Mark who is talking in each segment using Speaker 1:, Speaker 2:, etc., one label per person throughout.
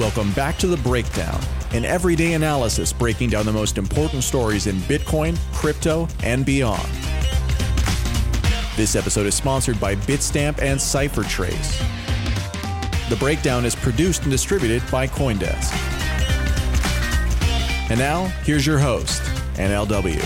Speaker 1: Welcome back to The Breakdown, an everyday analysis breaking down the most important stories in Bitcoin, crypto, and beyond. This episode is sponsored by Bitstamp and CipherTrace. The Breakdown is produced and distributed by Coindesk. And now, here's your host, NLW.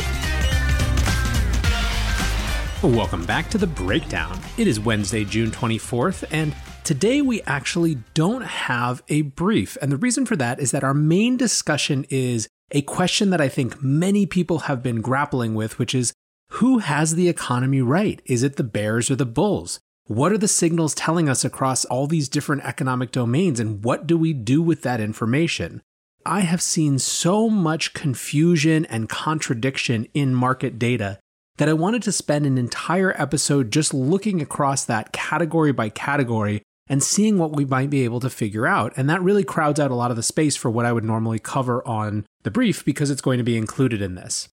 Speaker 2: Welcome back to The Breakdown. It is Wednesday, June 24th, and today we actually don't have a brief. And the reason for that is that our main discussion is a question that I think many people have been grappling with, which is who has the economy right? Is it the bears or the bulls? What are the signals telling us across all these different economic domains, and what do we do with that information? I have seen so much confusion and contradiction in market data that I wanted to spend an entire episode just looking across that category by category and seeing what we might be able to figure out. And that really crowds out a lot of the space for what I would normally cover on the brief because it's going to be included in this.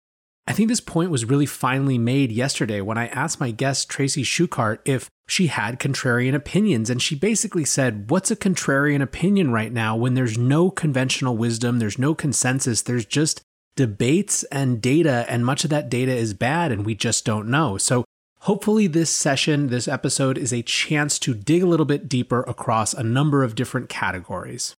Speaker 2: I think this point was really finally made yesterday when I asked my guest, Tracy Schuchart, if she had contrarian opinions. And she basically said, What's a contrarian opinion right now when there's no conventional wisdom, there's no consensus, there's just debates and data, and much of that data is bad and we just don't know. So hopefully, this session, this episode, is a chance to dig a little bit deeper across a number of different categories.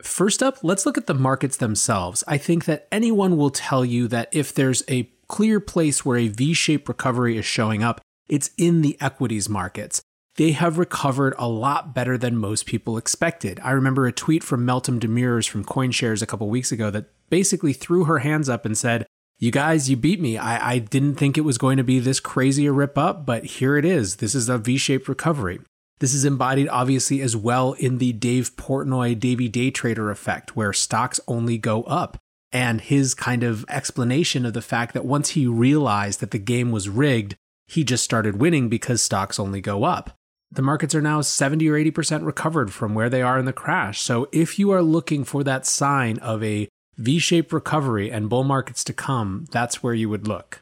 Speaker 2: First up, let's look at the markets themselves. I think that anyone will tell you that if there's a clear place where a V shaped recovery is showing up, it's in the equities markets. They have recovered a lot better than most people expected. I remember a tweet from Meltem Demirors from CoinShares a couple weeks ago that basically threw her hands up and said, You guys, you beat me. I, I didn't think it was going to be this crazy a rip up, but here it is. This is a V shaped recovery. This is embodied obviously as well in the Dave Portnoy Davey Day Trader effect, where stocks only go up and his kind of explanation of the fact that once he realized that the game was rigged, he just started winning because stocks only go up. The markets are now 70 or 80% recovered from where they are in the crash. So if you are looking for that sign of a V shaped recovery and bull markets to come, that's where you would look.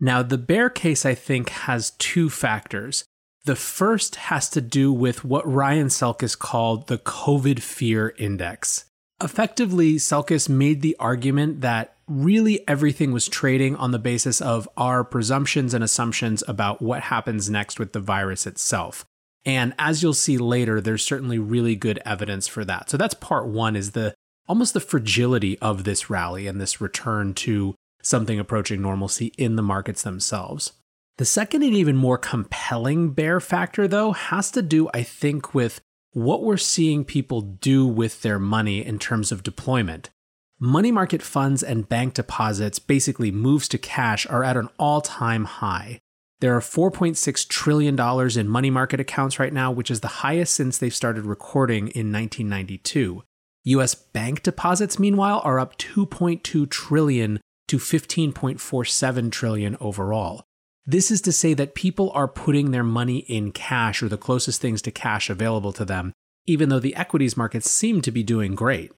Speaker 2: Now, the bear case, I think, has two factors. The first has to do with what Ryan Selkis called the COVID fear index. Effectively, Selkis made the argument that really everything was trading on the basis of our presumptions and assumptions about what happens next with the virus itself. And as you'll see later, there's certainly really good evidence for that. So that's part one is the almost the fragility of this rally and this return to something approaching normalcy in the markets themselves. The second and even more compelling bear factor, though, has to do, I think, with what we're seeing people do with their money in terms of deployment. Money market funds and bank deposits, basically moves to cash, are at an all time high. There are $4.6 trillion in money market accounts right now, which is the highest since they've started recording in 1992. US bank deposits, meanwhile, are up 2.2 trillion to 15.47 trillion overall. This is to say that people are putting their money in cash or the closest things to cash available to them, even though the equities markets seem to be doing great.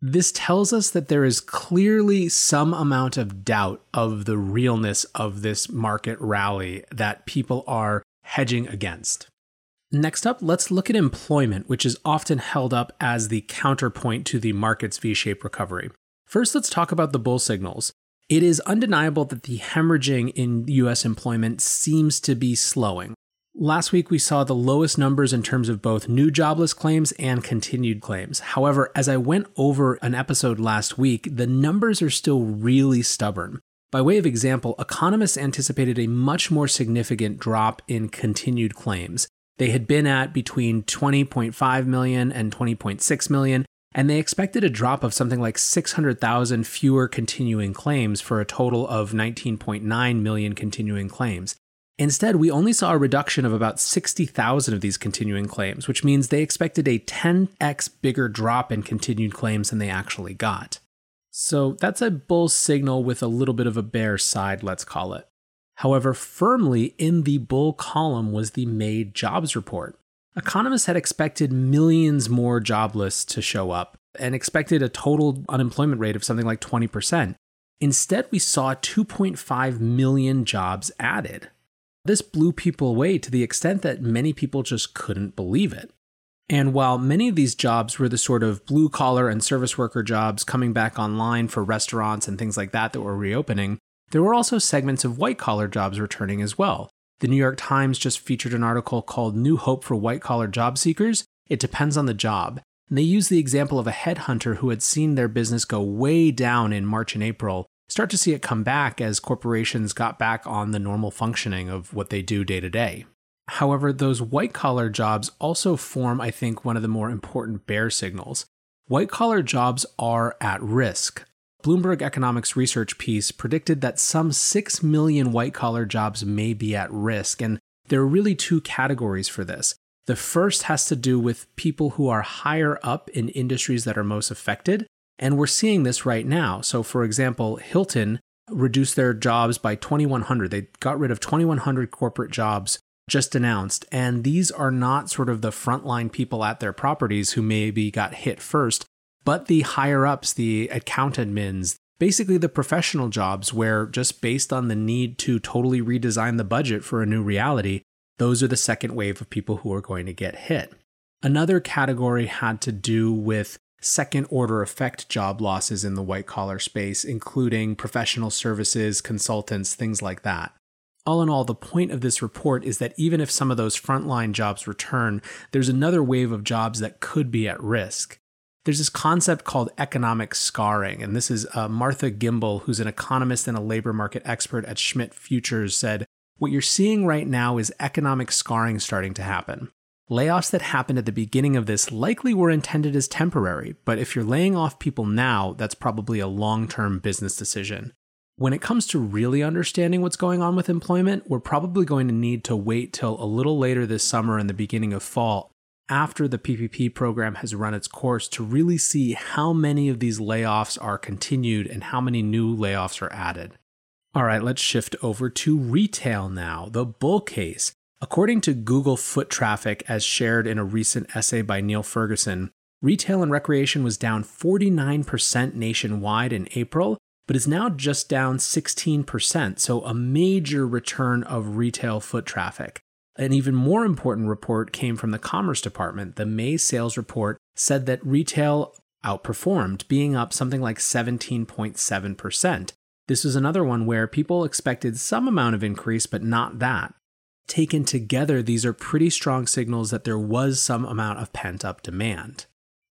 Speaker 2: This tells us that there is clearly some amount of doubt of the realness of this market rally that people are hedging against. Next up, let's look at employment, which is often held up as the counterpoint to the market's V shaped recovery. First, let's talk about the bull signals. It is undeniable that the hemorrhaging in US employment seems to be slowing. Last week, we saw the lowest numbers in terms of both new jobless claims and continued claims. However, as I went over an episode last week, the numbers are still really stubborn. By way of example, economists anticipated a much more significant drop in continued claims. They had been at between 20.5 million and 20.6 million, and they expected a drop of something like 600,000 fewer continuing claims for a total of 19.9 million continuing claims. Instead, we only saw a reduction of about 60,000 of these continuing claims, which means they expected a 10x bigger drop in continued claims than they actually got. So that's a bull signal with a little bit of a bear side, let's call it. However, firmly in the bull column was the May jobs report. Economists had expected millions more jobless to show up and expected a total unemployment rate of something like 20%. Instead, we saw 2.5 million jobs added. This blew people away to the extent that many people just couldn't believe it. And while many of these jobs were the sort of blue collar and service worker jobs coming back online for restaurants and things like that that were reopening, there were also segments of white collar jobs returning as well. The New York Times just featured an article called New Hope for White Collar Job Seekers. It depends on the job. And they use the example of a headhunter who had seen their business go way down in March and April start to see it come back as corporations got back on the normal functioning of what they do day to day. However, those white collar jobs also form, I think, one of the more important bear signals. White collar jobs are at risk. Bloomberg Economics research piece predicted that some 6 million white collar jobs may be at risk, and there are really two categories for this. The first has to do with people who are higher up in industries that are most affected, and we're seeing this right now. So, for example, Hilton reduced their jobs by 2,100. They got rid of 2,100 corporate jobs just announced. And these are not sort of the frontline people at their properties who maybe got hit first, but the higher ups, the account admins, basically the professional jobs where just based on the need to totally redesign the budget for a new reality, those are the second wave of people who are going to get hit. Another category had to do with second order effect job losses in the white collar space, including professional services, consultants, things like that. All in all, the point of this report is that even if some of those frontline jobs return, there's another wave of jobs that could be at risk. There's this concept called economic scarring, and this is uh, Martha Gimbel, who's an economist and a labor market expert at Schmidt Futures, said, What you're seeing right now is economic scarring starting to happen. Layoffs that happened at the beginning of this likely were intended as temporary, but if you're laying off people now, that's probably a long term business decision. When it comes to really understanding what's going on with employment, we're probably going to need to wait till a little later this summer and the beginning of fall after the PPP program has run its course to really see how many of these layoffs are continued and how many new layoffs are added. All right, let's shift over to retail now, the bull case. According to Google foot traffic, as shared in a recent essay by Niall Ferguson, retail and recreation was down 49% nationwide in April, but is now just down 16%, so a major return of retail foot traffic. An even more important report came from the Commerce Department. The May sales report said that retail outperformed, being up something like 17.7%. This was another one where people expected some amount of increase, but not that taken together, these are pretty strong signals that there was some amount of pent up demand.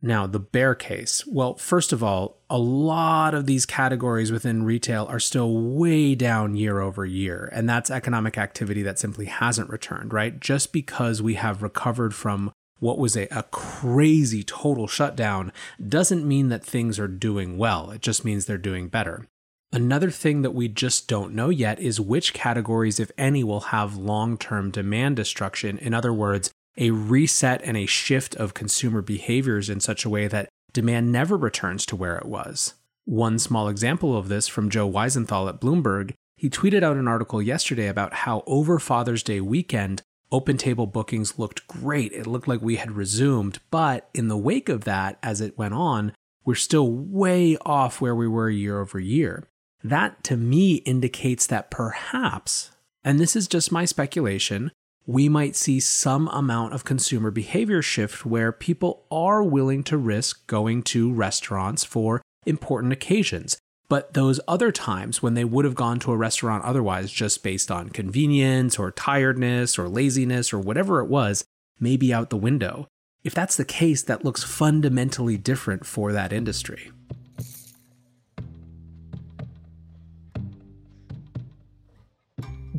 Speaker 2: Now, the bear case. Well, first of all, a lot of these categories within retail are still way down year over year, and that's economic activity that simply hasn't returned, right? Just because we have recovered from what was a, a crazy total shutdown doesn't mean that things are doing well. It just means they're doing better. Another thing that we just don't know yet is which categories, if any, will have long term demand destruction. In other words, a reset and a shift of consumer behaviors in such a way that demand never returns to where it was. One small example of this from Joe Weisenthal at Bloomberg, he tweeted out an article yesterday about how over Father's Day weekend, OpenTable bookings looked great. It looked like we had resumed, but in the wake of that, as it went on, we're still way off where we were year over year. That to me indicates that perhaps, and this is just my speculation, we might see some amount of consumer behavior shift where people are willing to risk going to restaurants for important occasions. But those other times when they would have gone to a restaurant otherwise just based on convenience or tiredness or laziness or whatever it was, may be out the window. If that's the case, that looks fundamentally different for that industry.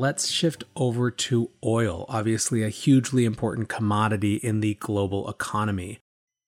Speaker 2: Let's shift over to oil, obviously a hugely important commodity in the global economy.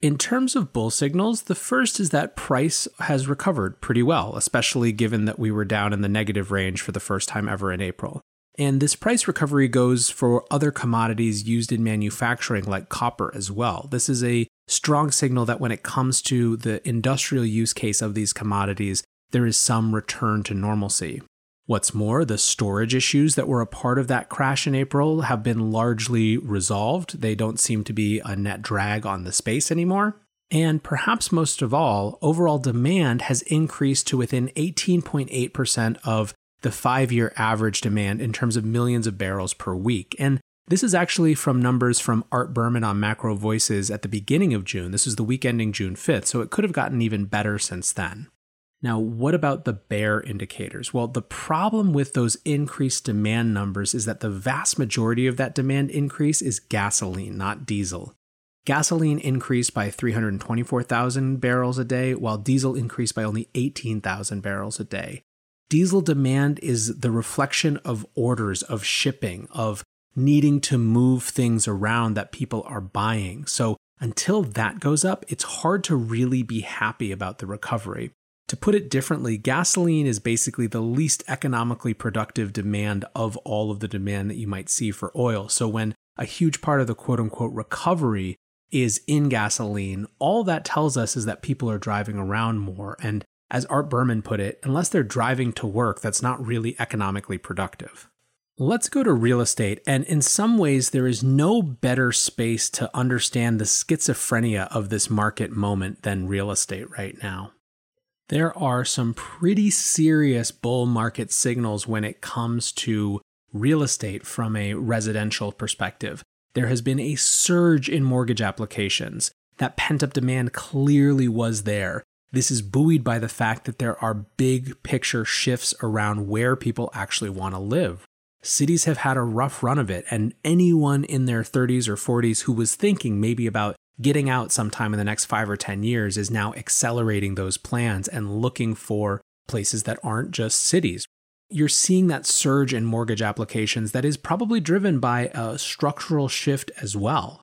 Speaker 2: In terms of bull signals, the first is that price has recovered pretty well, especially given that we were down in the negative range for the first time ever in April. And this price recovery goes for other commodities used in manufacturing like copper as well. This is a strong signal that when it comes to the industrial use case of these commodities, there is some return to normalcy. What's more, the storage issues that were a part of that crash in April have been largely resolved. They don't seem to be a net drag on the space anymore. And perhaps most of all, overall demand has increased to within 18.8% of the five year average demand in terms of millions of barrels per week. And this is actually from numbers from Art Berman on MacroVoices at the beginning of June. This is the week ending June 5th, so it could have gotten even better since then. Now, what about the bear indicators? Well, the problem with those increased demand numbers is that the vast majority of that demand increase is gasoline, not diesel. Gasoline increased by 324,000 barrels a day, while diesel increased by only 18,000 barrels a day. Diesel demand is the reflection of orders, of shipping, of needing to move things around that people are buying. So until that goes up, it's hard to really be happy about the recovery. To put it differently, gasoline is basically the least economically productive demand of all of the demand that you might see for oil. So when a huge part of the quote unquote recovery is in gasoline, all that tells us is that people are driving around more. And as Art Berman put it, unless they're driving to work, that's not really economically productive. Let's go to real estate. And in some ways, there is no better space to understand the schizophrenia of this market moment than real estate right now there are some pretty serious bull market signals when it comes to real estate from a residential perspective. There has been a surge in mortgage applications. That pent up demand clearly was there. This is buoyed by the fact that there are big picture shifts around where people actually want to live. Cities have had a rough run of it, and anyone in their 30s or 40s who was thinking maybe about getting out sometime in the next five or 10 years is now accelerating those plans and looking for places that aren't just cities. You're seeing that surge in mortgage applications that is probably driven by a structural shift as well.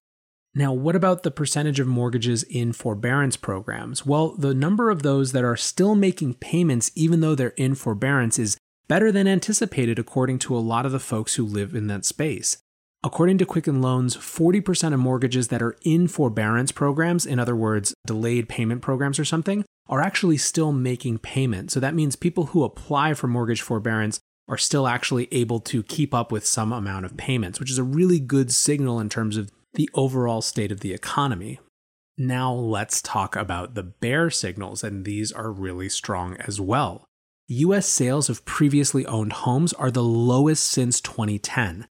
Speaker 2: Now, what about the percentage of mortgages in forbearance programs? Well, the number of those that are still making payments, even though they're in forbearance, is better than anticipated, according to a lot of the folks who live in that space. According to Quicken Loans, 40% of mortgages that are in forbearance programs, in other words, delayed payment programs or something, are actually still making payment. So that means people who apply for mortgage forbearance are still actually able to keep up with some amount of payments, which is a really good signal in terms of the overall state of the economy. Now let's talk about the bear signals, and these are really strong as well. US sales of previously owned homes are the lowest since 2010.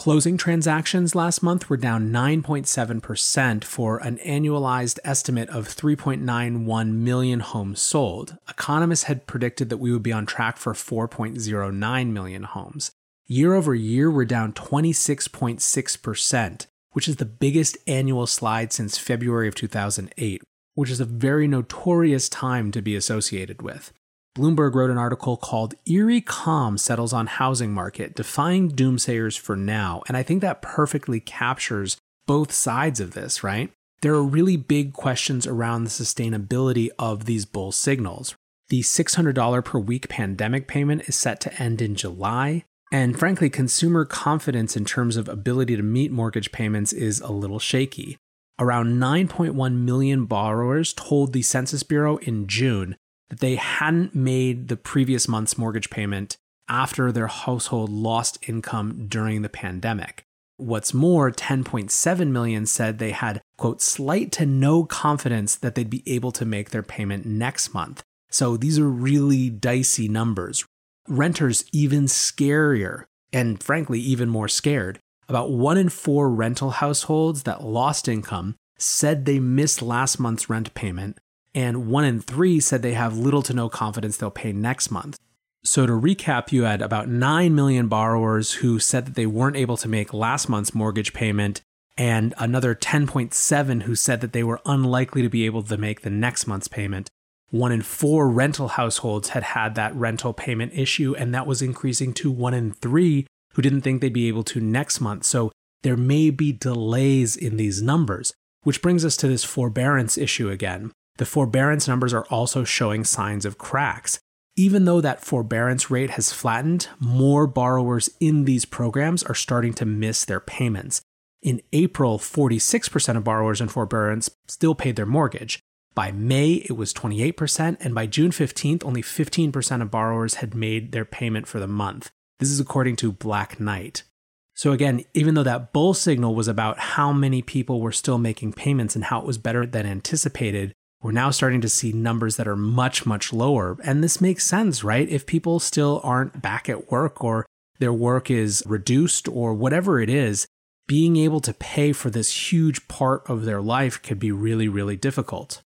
Speaker 2: Closing transactions last month were down 9.7% for an annualized estimate of 3.91 million homes sold. Economists had predicted that we would be on track for 4.09 million homes. Year over year, we're down 26.6%. which is the biggest annual slide since February of 2008, which is a very notorious time to be associated with. Bloomberg wrote an article called Eerie Calm Settles on Housing Market, Defying Doomsayers for Now. And I think that perfectly captures both sides of this, right? There are really big questions around the sustainability of these bull signals. The $600 per week pandemic payment is set to end in July. And frankly, consumer confidence in terms of ability to meet mortgage payments is a little shaky. Around 9.1 million borrowers told the Census Bureau in June that they hadn't made the previous month's mortgage payment after their household lost income during the pandemic. What's more, 10.7 million said they had, quote, slight to no confidence that they'd be able to make their payment next month. So these are really dicey numbers. Renters, even scarier, and frankly, even more scared. About one in four rental households that lost income said they missed last month's rent payment, and one in three said they have little to no confidence they'll pay next month. So, to recap, you had about 9 million borrowers who said that they weren't able to make last month's mortgage payment, and another 10.7 who said that they were unlikely to be able to make the next month's payment. One in four rental households had had that rental payment issue, and that was increasing to one in three who didn't think they'd be able to next month. So, there may be delays in these numbers, which brings us to this forbearance issue again. The forbearance numbers are also showing signs of cracks. Even though that forbearance rate has flattened, more borrowers in these programs are starting to miss their payments. In April, 46% of borrowers in forbearance still paid their mortgage. By May, it was 28%, and by June 15th, only 15% of borrowers had made their payment for the month. This is according to Black Knight. So, again, even though that bull signal was about how many people were still making payments and how it was better than anticipated, we're now starting to see numbers that are much, much lower. And this makes sense, right? If people still aren't back at work or their work is reduced or whatever it is, being able to pay for this huge part of their life could be really, really difficult.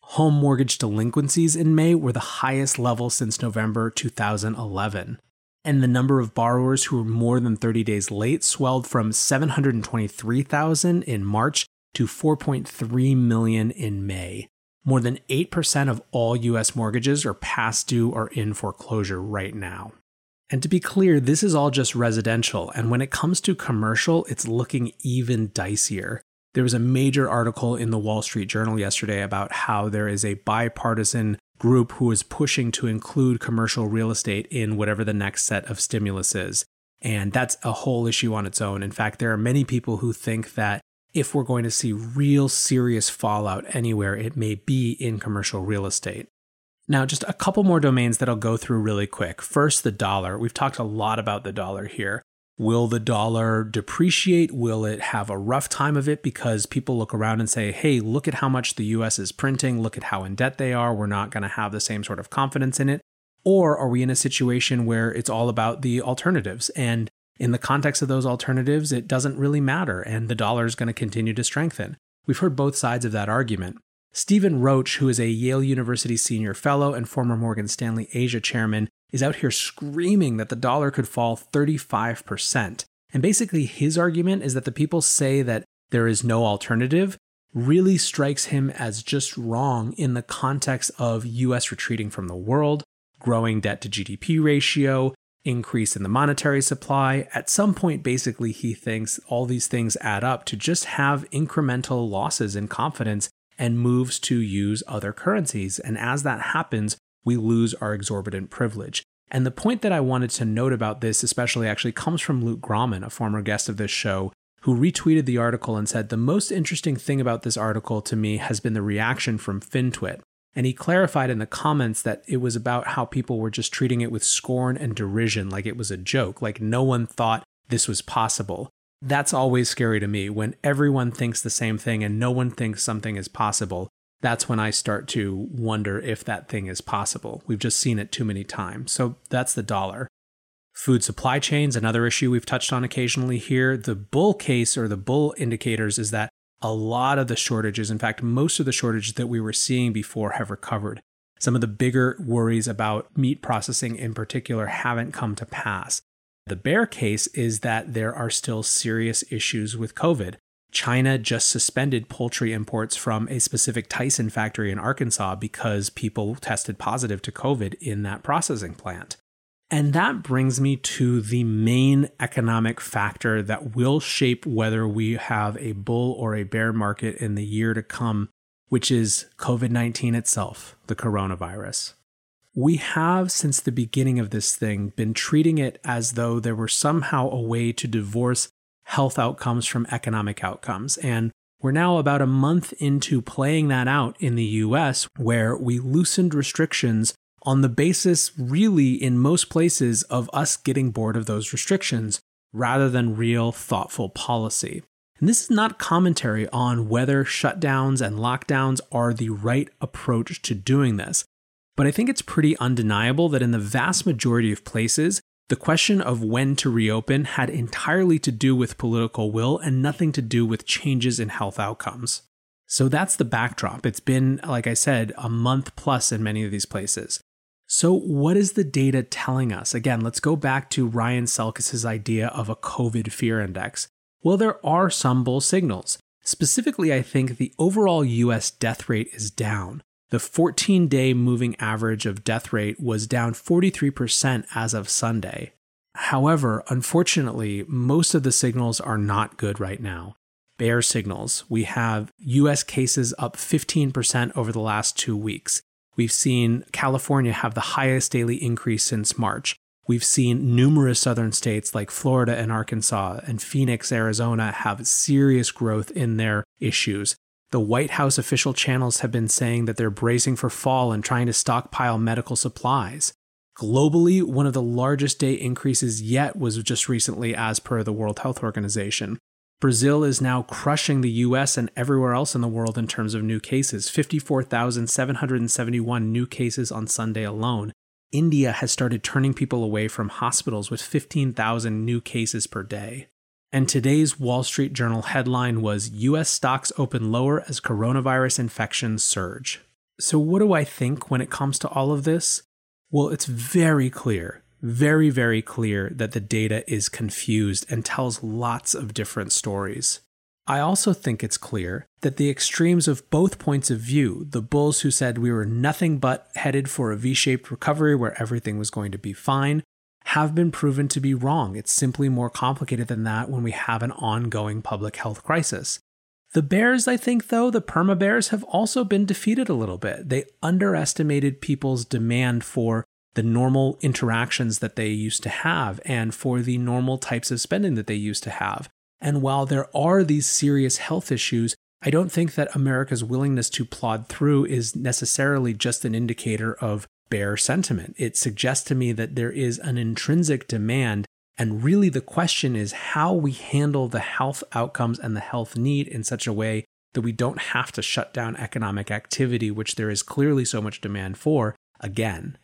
Speaker 2: Home mortgage delinquencies in May were the highest level since November 2011. And the number of borrowers who were more than 30 days late swelled from 723,000 in March to 4.3 million in May. More than 8% of all US mortgages are past due or in foreclosure right now. And to be clear, this is all just residential, and when it comes to commercial, it's looking even dicier. There was a major article in the Wall Street Journal yesterday about how there is a bipartisan group who is pushing to include commercial real estate in whatever the next set of stimulus is. And that's a whole issue on its own. In fact, there are many people who think that if we're going to see real serious fallout anywhere, it may be in commercial real estate. Now, just a couple more domains that I'll go through really quick. First, the dollar. We've talked a lot about the dollar here. Will the dollar depreciate? Will it have a rough time of it because people look around and say, hey, look at how much the US is printing, look at how in debt they are, we're not going to have the same sort of confidence in it? Or are we in a situation where it's all about the alternatives and in the context of those alternatives, it doesn't really matter, and the dollar is going to continue to strengthen. We've heard both sides of that argument. Stephen Roach, who is a Yale University senior fellow and former Morgan Stanley Asia chairman, is out here screaming that the dollar could fall 35%. And basically, his argument is that the people say that there is no alternative really strikes him as just wrong in the context of US retreating from the world, growing debt to GDP ratio, increase in the monetary supply. At some point, basically, he thinks all these things add up to just have incremental losses in confidence and moves to use other currencies. And as that happens, we lose our exorbitant privilege. And the point that I wanted to note about this, especially, actually comes from Luke Gromen, a former guest of this show, who retweeted the article and said, The most interesting thing about this article to me has been the reaction from FinTwit. And he clarified in the comments that it was about how people were just treating it with scorn and derision, like it was a joke, like no one thought this was possible. That's always scary to me when everyone thinks the same thing and no one thinks something is possible. That's when I start to wonder if that thing is possible. We've just seen it too many times. So that's the dollar. Food supply chains, another issue we've touched on occasionally here. The bull case or the bull indicators is that a lot of the shortages, in fact, most of the shortages that we were seeing before have recovered. Some of the bigger worries about meat processing in particular haven't come to pass. The bear case is that there are still serious issues with COVID. China just suspended poultry imports from a specific Tyson factory in Arkansas because people tested positive to COVID in that processing plant. And that brings me to the main economic factor that will shape whether we have a bull or a bear market in the year to come, which is COVID 19 itself, the coronavirus. We have, since the beginning of this thing, been treating it as though there were somehow a way to divorce health outcomes from economic outcomes. And we're now about a month into playing that out in the US, where we loosened restrictions on the basis, really, in most places, of us getting bored of those restrictions rather than real thoughtful policy. And this is not commentary on whether shutdowns and lockdowns are the right approach to doing this. But I think it's pretty undeniable that in the vast majority of places, the question of when to reopen had entirely to do with political will and nothing to do with changes in health outcomes. So that's the backdrop. It's been, like I said, a month plus in many of these places. So, what is the data telling us? Again, let's go back to Ryan Selkis's idea of a COVID fear index. Well, there are some bull signals. Specifically, I think the overall US death rate is down. The 14 day moving average of death rate was down 43% as of Sunday. However, unfortunately, most of the signals are not good right now. Bear signals. We have US cases up 15% over the last two weeks. We've seen California have the highest daily increase since March. We've seen numerous southern states like Florida and Arkansas and Phoenix, Arizona have serious growth in their issues. The White House official channels have been saying that they're bracing for fall and trying to stockpile medical supplies. Globally, one of the largest day increases yet was just recently, as per the World Health Organization. Brazil is now crushing the US and everywhere else in the world in terms of new cases 54,771 new cases on Sunday alone. India has started turning people away from hospitals with 15,000 new cases per day. And today's Wall Street Journal headline was US stocks open lower as coronavirus infections surge. So, what do I think when it comes to all of this? Well, it's very clear, very, very clear that the data is confused and tells lots of different stories. I also think it's clear that the extremes of both points of view, the bulls who said we were nothing but headed for a V shaped recovery where everything was going to be fine, have been proven to be wrong. It's simply more complicated than that when we have an ongoing public health crisis. The bears, I think, though, the perma bears have also been defeated a little bit. They underestimated people's demand for the normal interactions that they used to have and for the normal types of spending that they used to have. And while there are these serious health issues, I don't think that America's willingness to plod through is necessarily just an indicator of bear sentiment. It suggests to me that there is an intrinsic demand. And really, the question is how we handle the health outcomes and the health need in such a way that we don't have to shut down economic activity, which there is clearly so much demand for, again.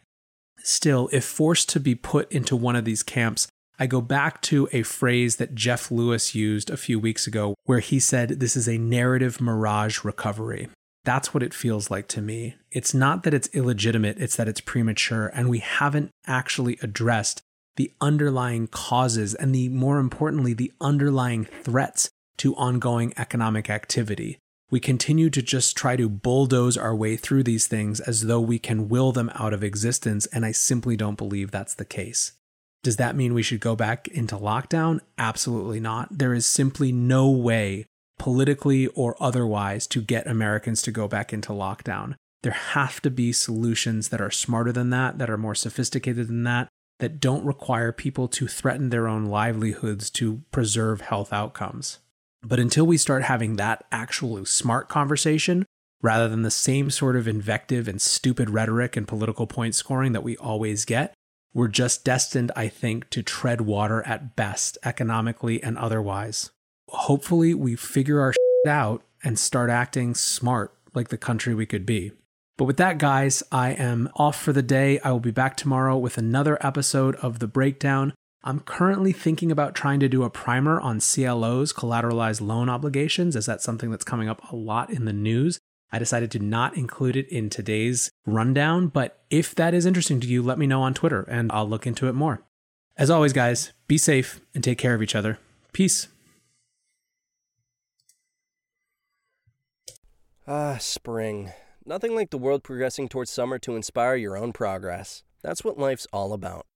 Speaker 2: Still, if forced to be put into one of these camps, I go back to a phrase that Jeff Lewis used a few weeks ago, where he said this is a narrative mirage recovery. That's what it feels like to me. It's not that it's illegitimate, it's that it's premature, and we haven't actually addressed the underlying causes and the more importantly, the underlying threats to ongoing economic activity. We continue to just try to bulldoze our way through these things as though we can will them out of existence, and I simply don't believe that's the case. Does that mean we should go back into lockdown? Absolutely not. There is simply no way politically or otherwise, to get Americans to go back into lockdown. There have to be solutions that are smarter than that, that are more sophisticated than that, that don't require people to threaten their own livelihoods to preserve health outcomes. But until we start having that actual smart conversation, rather than the same sort of invective and stupid rhetoric and political point scoring that we always get, we're just destined, I think, to tread water at best, economically and otherwise hopefully we figure our shit out and start acting smart like the country we could be. But with that, guys, I am off for the day. I will be back tomorrow with another episode of The Breakdown. I'm currently thinking about trying to do a primer on CLOs, collateralized loan obligations, as that's something that's coming up a lot in the news. I decided to not include it in today's rundown, but if that is interesting to you, let me know on Twitter and I'll look into it more. As always, guys, be safe and take care of each other. Peace.
Speaker 3: Ah, spring. Nothing like the world progressing towards summer to inspire your own progress. That's what life's all about